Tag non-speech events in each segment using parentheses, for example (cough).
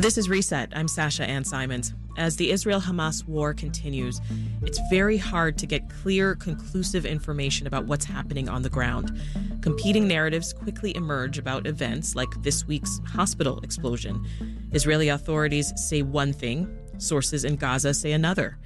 This is Reset. I'm Sasha Ann Simons. As the Israel Hamas war continues, it's very hard to get clear, conclusive information about what's happening on the ground. Competing narratives quickly emerge about events like this week's hospital explosion. Israeli authorities say one thing, sources in Gaza say another.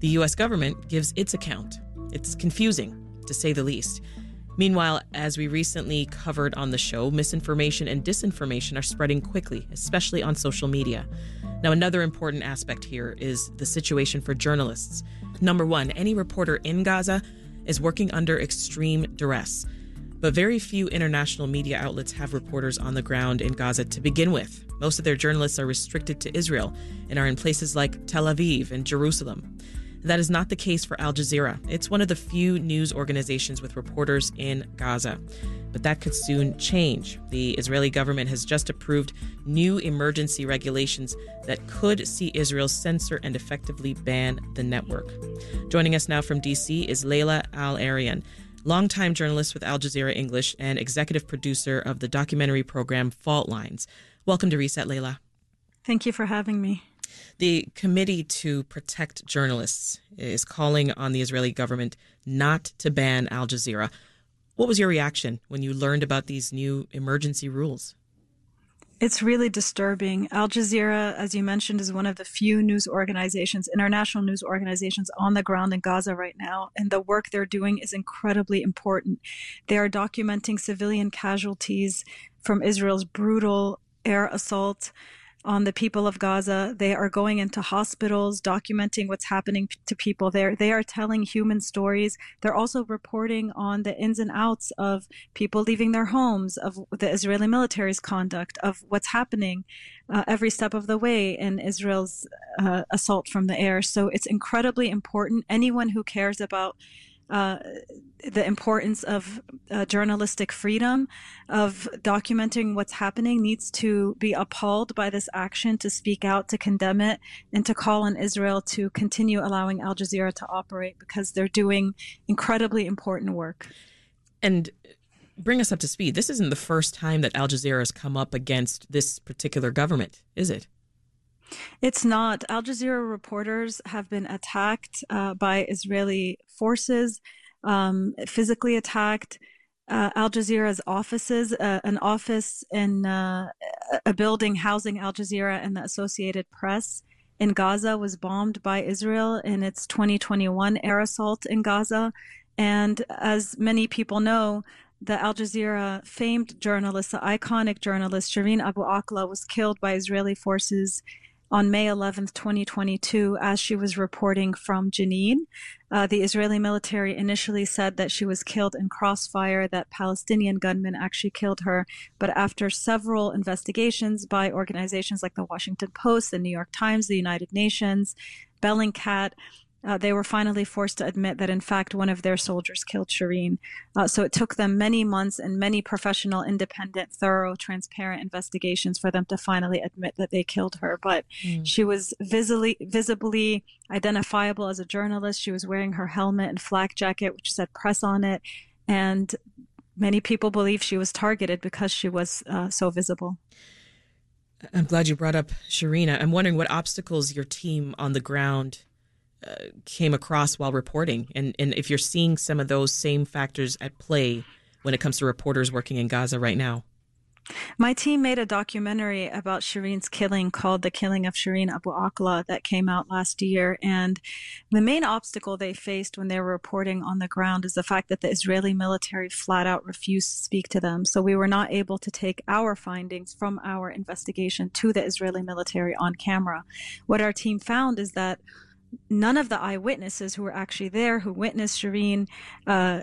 The U.S. government gives its account. It's confusing, to say the least. Meanwhile, as we recently covered on the show, misinformation and disinformation are spreading quickly, especially on social media. Now, another important aspect here is the situation for journalists. Number one, any reporter in Gaza is working under extreme duress. But very few international media outlets have reporters on the ground in Gaza to begin with. Most of their journalists are restricted to Israel and are in places like Tel Aviv and Jerusalem. That is not the case for Al Jazeera. It's one of the few news organizations with reporters in Gaza. But that could soon change. The Israeli government has just approved new emergency regulations that could see Israel censor and effectively ban the network. Joining us now from DC is Laila Al Arian, longtime journalist with Al Jazeera English and executive producer of the documentary program Fault Lines. Welcome to Reset, Laila. Thank you for having me. The Committee to Protect Journalists is calling on the Israeli government not to ban Al Jazeera. What was your reaction when you learned about these new emergency rules? It's really disturbing. Al Jazeera, as you mentioned, is one of the few news organizations, international news organizations on the ground in Gaza right now. And the work they're doing is incredibly important. They are documenting civilian casualties from Israel's brutal air assault on the people of Gaza. They are going into hospitals, documenting what's happening to people there. They are telling human stories. They're also reporting on the ins and outs of people leaving their homes, of the Israeli military's conduct, of what's happening uh, every step of the way in Israel's uh, assault from the air. So it's incredibly important. Anyone who cares about the importance of uh, journalistic freedom, of documenting what's happening, needs to be appalled by this action, to speak out, to condemn it, and to call on Israel to continue allowing Al Jazeera to operate because they're doing incredibly important work. And bring us up to speed. This isn't the first time that Al Jazeera has come up against this particular government, is it? It's not. Al Jazeera reporters have been attacked uh, by Israeli forces, um, physically attacked. Uh, Al Jazeera's offices, uh, an office in uh, a building housing Al Jazeera and the Associated Press in Gaza was bombed by Israel in its 2021 air assault in Gaza. And as many people know, the Al Jazeera famed journalist, the iconic journalist Shireen Abu Akleh, was killed by Israeli forces on May 11th, 2022, as she was reporting from Jenin. Uh, the Israeli military initially said that she was killed in crossfire, that Palestinian gunmen actually killed her. But after several investigations by organizations like the Washington Post, the New York Times, the United Nations, Bellingcat, uh, they were finally forced to admit that, in fact, one of their soldiers killed Shireen. Uh, so it took them many months and many professional, independent, thorough, transparent investigations for them to finally admit that they killed her. But mm. she was visibly, visibly identifiable as a journalist. She was wearing her helmet and flak jacket, which said press on it. And many people believe she was targeted because she was uh, so visible. I'm glad you brought up Shireen. I'm wondering what obstacles your team on the ground came across while reporting, and and if you're seeing some of those same factors at play when it comes to reporters working in Gaza right now. My team made a documentary about Shireen's killing called The Killing of Shireen Abu Akleh that came out last year. And the main obstacle they faced when they were reporting on the ground is the fact that the Israeli military flat out refused to speak to them. So we were not able to take our findings from our investigation to the Israeli military on camera. What our team found is that none of the eyewitnesses who were actually there, who witnessed Shireen uh,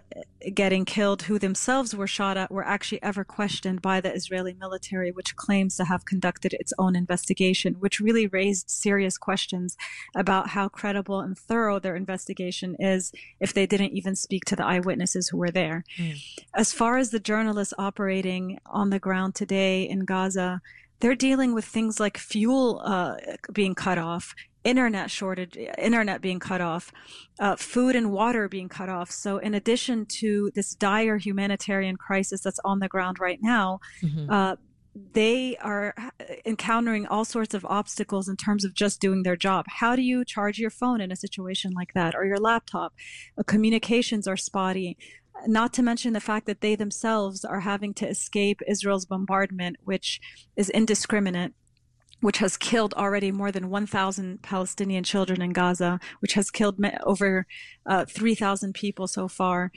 getting killed, who themselves were shot at, were actually ever questioned by the Israeli military, which claims to have conducted its own investigation, which really raised serious questions about how credible and thorough their investigation is if they didn't even speak to the eyewitnesses who were there. Mm. As far as the journalists operating on the ground today in Gaza, they're dealing with things like fuel uh, being cut off, internet shortage, internet being cut off, uh, food and water being cut off. So, in addition to this dire humanitarian crisis that's on the ground right now, mm-hmm. uh, they are encountering all sorts of obstacles in terms of just doing their job. How do you charge your phone in a situation like that or your laptop? Uh, communications are spotty. Not to mention the fact that they themselves are having to escape Israel's bombardment, which is indiscriminate which has killed already more than 1,000 Palestinian children in Gaza, which has killed over uh, 3,000 people so far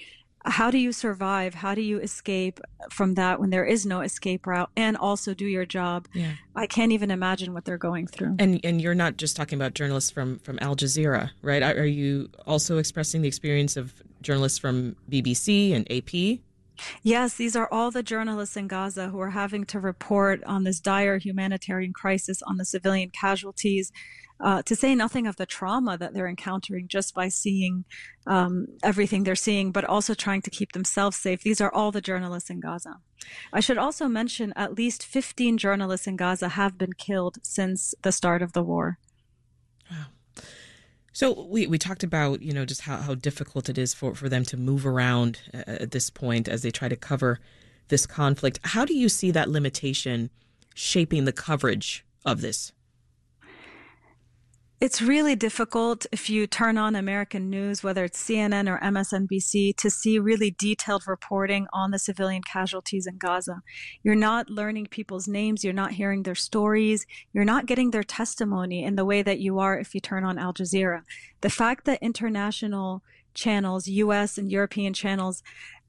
how do you survive? How do you escape from that when there is no escape route and also do your job? Yeah. I can't even imagine what they're going through. And and you're not just talking about journalists from from Al Jazeera, right? Are you also expressing the experience of journalists from BBC and AP? Yes, these are all the journalists in Gaza who are having to report on this dire humanitarian crisis, on the civilian casualties, uh, to say nothing of the trauma that they're encountering just by seeing um, everything they're seeing, but also trying to keep themselves safe. These are all the journalists in Gaza. I should also mention at least 15 journalists in Gaza have been killed since the start of the war. So we, we talked about, you know, just how, how difficult it is for, for them to move around uh, uh, at this point as they try to cover this conflict. How do you see that limitation shaping the coverage of this? It's really difficult if you turn on American news, whether it's CNN or MSNBC, to see really detailed reporting on the civilian casualties in Gaza. You're not learning people's names, you're not hearing their stories, you're not getting their testimony in the way that you are if you turn on Al Jazeera. The fact that international channels, US and European channels,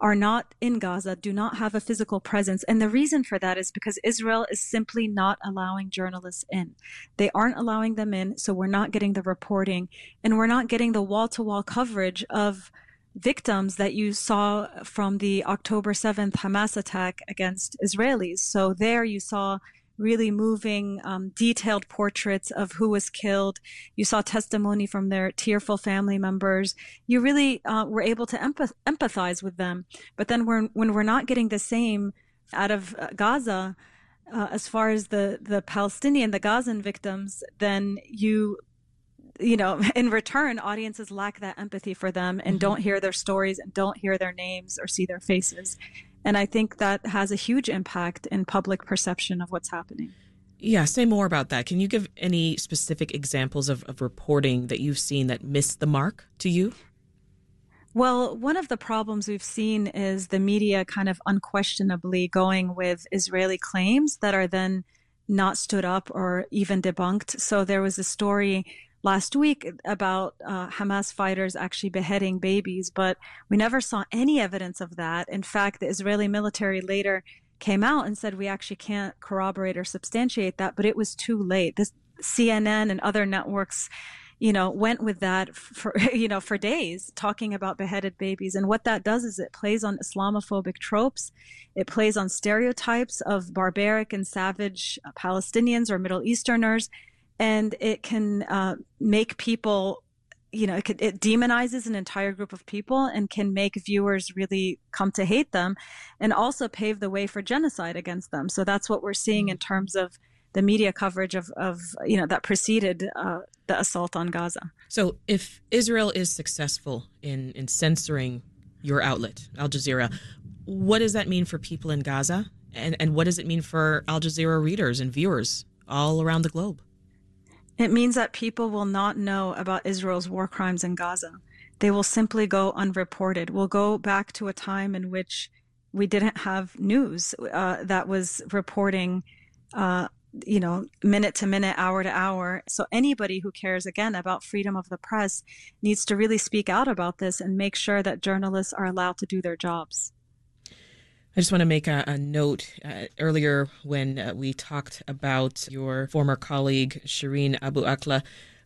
are not in Gaza, do not have a physical presence. And the reason for that is because Israel is simply not allowing journalists in. They aren't allowing them in, so we're not getting the reporting and we're not getting the wall to wall coverage of victims that you saw from the October 7th Hamas attack against Israelis. So there you saw really moving, um, detailed portraits of who was killed. You saw testimony from their tearful family members. You really uh, were able to empath- empathize with them. But then when, when we're not getting the same out of uh, Gaza, uh, as far as the, the Palestinian, the Gazan victims, then you you know, (laughs) in return, audiences lack that empathy for them and mm-hmm. don't hear their stories and don't hear their names or see their faces. And I think that has a huge impact in public perception of what's happening. Yeah, say more about that. Can you give any specific examples of, of reporting that you've seen that missed the mark to you? Well, one of the problems we've seen is the media kind of unquestionably going with Israeli claims that are then not stood up or even debunked. So there was a story last week about uh, Hamas fighters actually beheading babies, but we never saw any evidence of that. In fact, the Israeli military later came out and said we actually can't corroborate or substantiate that, but it was too late. This CNN and other networks you know went with that for (laughs) you know for days talking about beheaded babies and what that does is it plays on islamophobic tropes it plays on stereotypes of barbaric and savage palestinians or middle easterners and it can uh, make people you know it, could, it demonizes an entire group of people and can make viewers really come to hate them and also pave the way for genocide against them. So that's what we're seeing in terms of the media coverage of, of you know that preceded uh, the assault on gaza. So if israel is successful in in censoring your outlet al jazeera what does that mean for people in gaza? And and what does it mean for al jazeera readers and viewers all around the globe it means that people will not know about Israel's war crimes in Gaza. They will simply go unreported. We'll go back to a time in which we didn't have news uh, that was reporting, uh, you know, minute to minute, hour to hour. So anybody who cares again about freedom of the press needs to really speak out about this and make sure that journalists are allowed to do their jobs. I just want to make a, a note. Uh, earlier, when uh, we talked about your former colleague, Shireen Abu Akleh.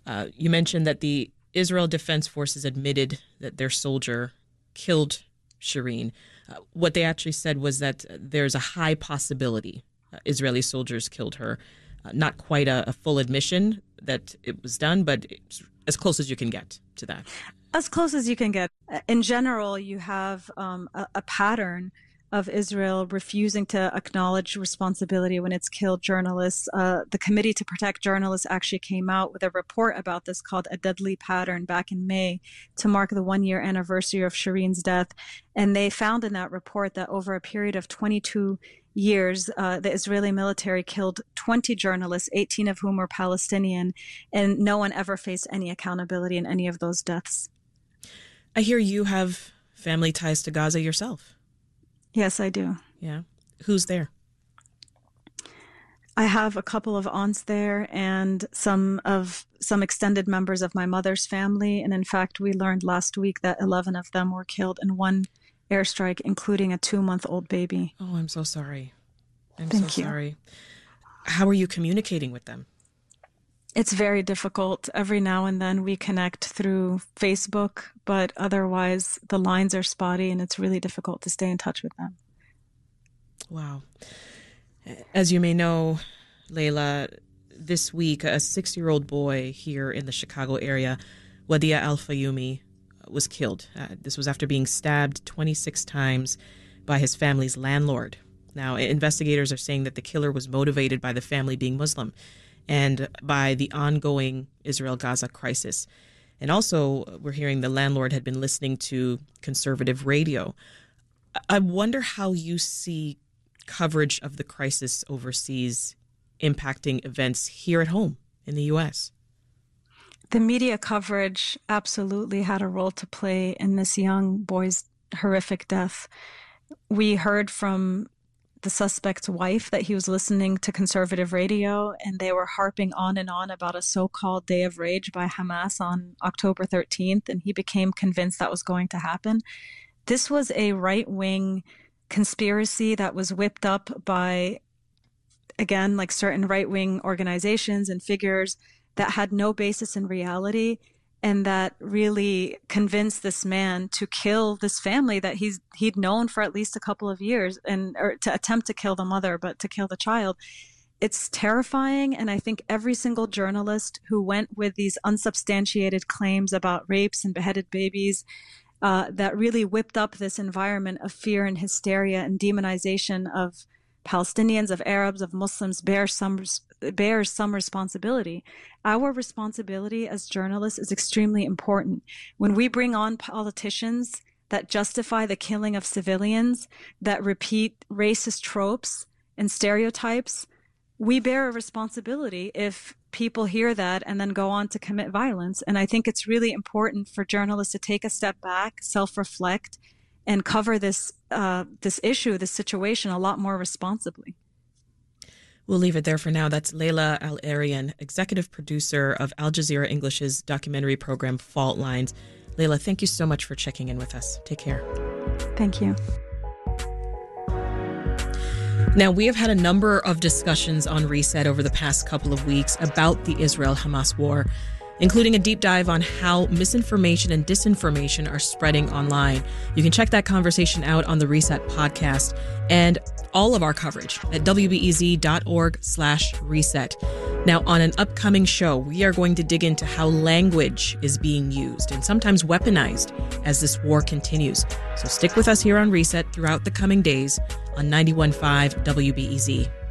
uh, you mentioned that the Israel Defense Forces admitted that their soldier killed Shireen. Uh, what they actually said was that there's a high possibility uh, Israeli soldiers killed her. Uh, not quite a, a full admission that it was done, but as close as you can get to that. As close as you can get. In general, you have um, a, a pattern of Israel refusing to acknowledge responsibility when it's killed journalists. Uh, the Committee to Protect Journalists actually came out with a report about this called A Deadly Pattern back in May to mark the one year anniversary of Shireen's death. And they found in that report that over a period of 22 years, uh, the Israeli military killed 20 journalists, 18 of whom were Palestinian, and no one ever faced any accountability in any of those deaths. I hear you have family ties to Gaza yourself. Yes, I do. Yeah. Who's there? I have a couple of aunts there and some of some extended members of my mother's family and in fact we learned last week that 11 of them were killed in one airstrike including a 2-month-old baby. Oh, I'm so sorry. I'm Thank so you. sorry. How are you communicating with them? It's very difficult. Every now and then we connect through Facebook, but otherwise the lines are spotty and it's really difficult to stay in touch with them. Wow. As you may know, Laila, this week a six year old boy here in the Chicago area, Wadea Al Fayoume, was killed. Uh, this was after being stabbed 26 times by his family's landlord. Now, investigators are saying that the killer was motivated by the family being Muslim and by the ongoing Israel Gaza crisis. And also, we're hearing the landlord had been listening to conservative radio. I wonder how you see coverage of the crisis overseas impacting events here at home in the U.S. The media coverage absolutely had a role to play in this young boy's horrific death. We heard from the suspect's wife that he was listening to conservative radio and they were harping on and on about a so-called day of rage by Hamas on October 13th and he became convinced that was going to happen. This was a right-wing conspiracy that was whipped up by again like certain right-wing organizations and figures that had no basis in reality and that really convinced this man to kill this family that he's he'd known for at least a couple of years and or to attempt to kill the mother but to kill the child. It's terrifying and i think every single journalist who went with these unsubstantiated claims about rapes and beheaded babies uh, that really whipped up this environment of fear and hysteria and demonization of Palestinians, of Arabs, of Muslims bear some bears some responsibility. Our responsibility as journalists is extremely important. When we bring on politicians that justify the killing of civilians, that repeat racist tropes and stereotypes, we bear a responsibility if people hear that and then go on to commit violence. And I think it's really important for journalists to take a step back, self reflect, and cover this uh, this issue, this situation, a lot more responsibly. We'll leave it there for now. That's Laila Al Arian, executive producer of Al Jazeera English's documentary program Fault Lines. Laila, thank you so much for checking in with us. Take care. Thank you. Now, we have had a number of discussions on Reset over the past couple of weeks about the Israel Hamas war including a deep dive on how misinformation and disinformation are spreading online. You can check that conversation out on the Reset podcast and all of our coverage at wbez.org slash reset. Now, on an upcoming show, we are going to dig into how language is being used and sometimes weaponized as this war continues. So stick with us here on Reset throughout the coming days on 91.5 WBEZ.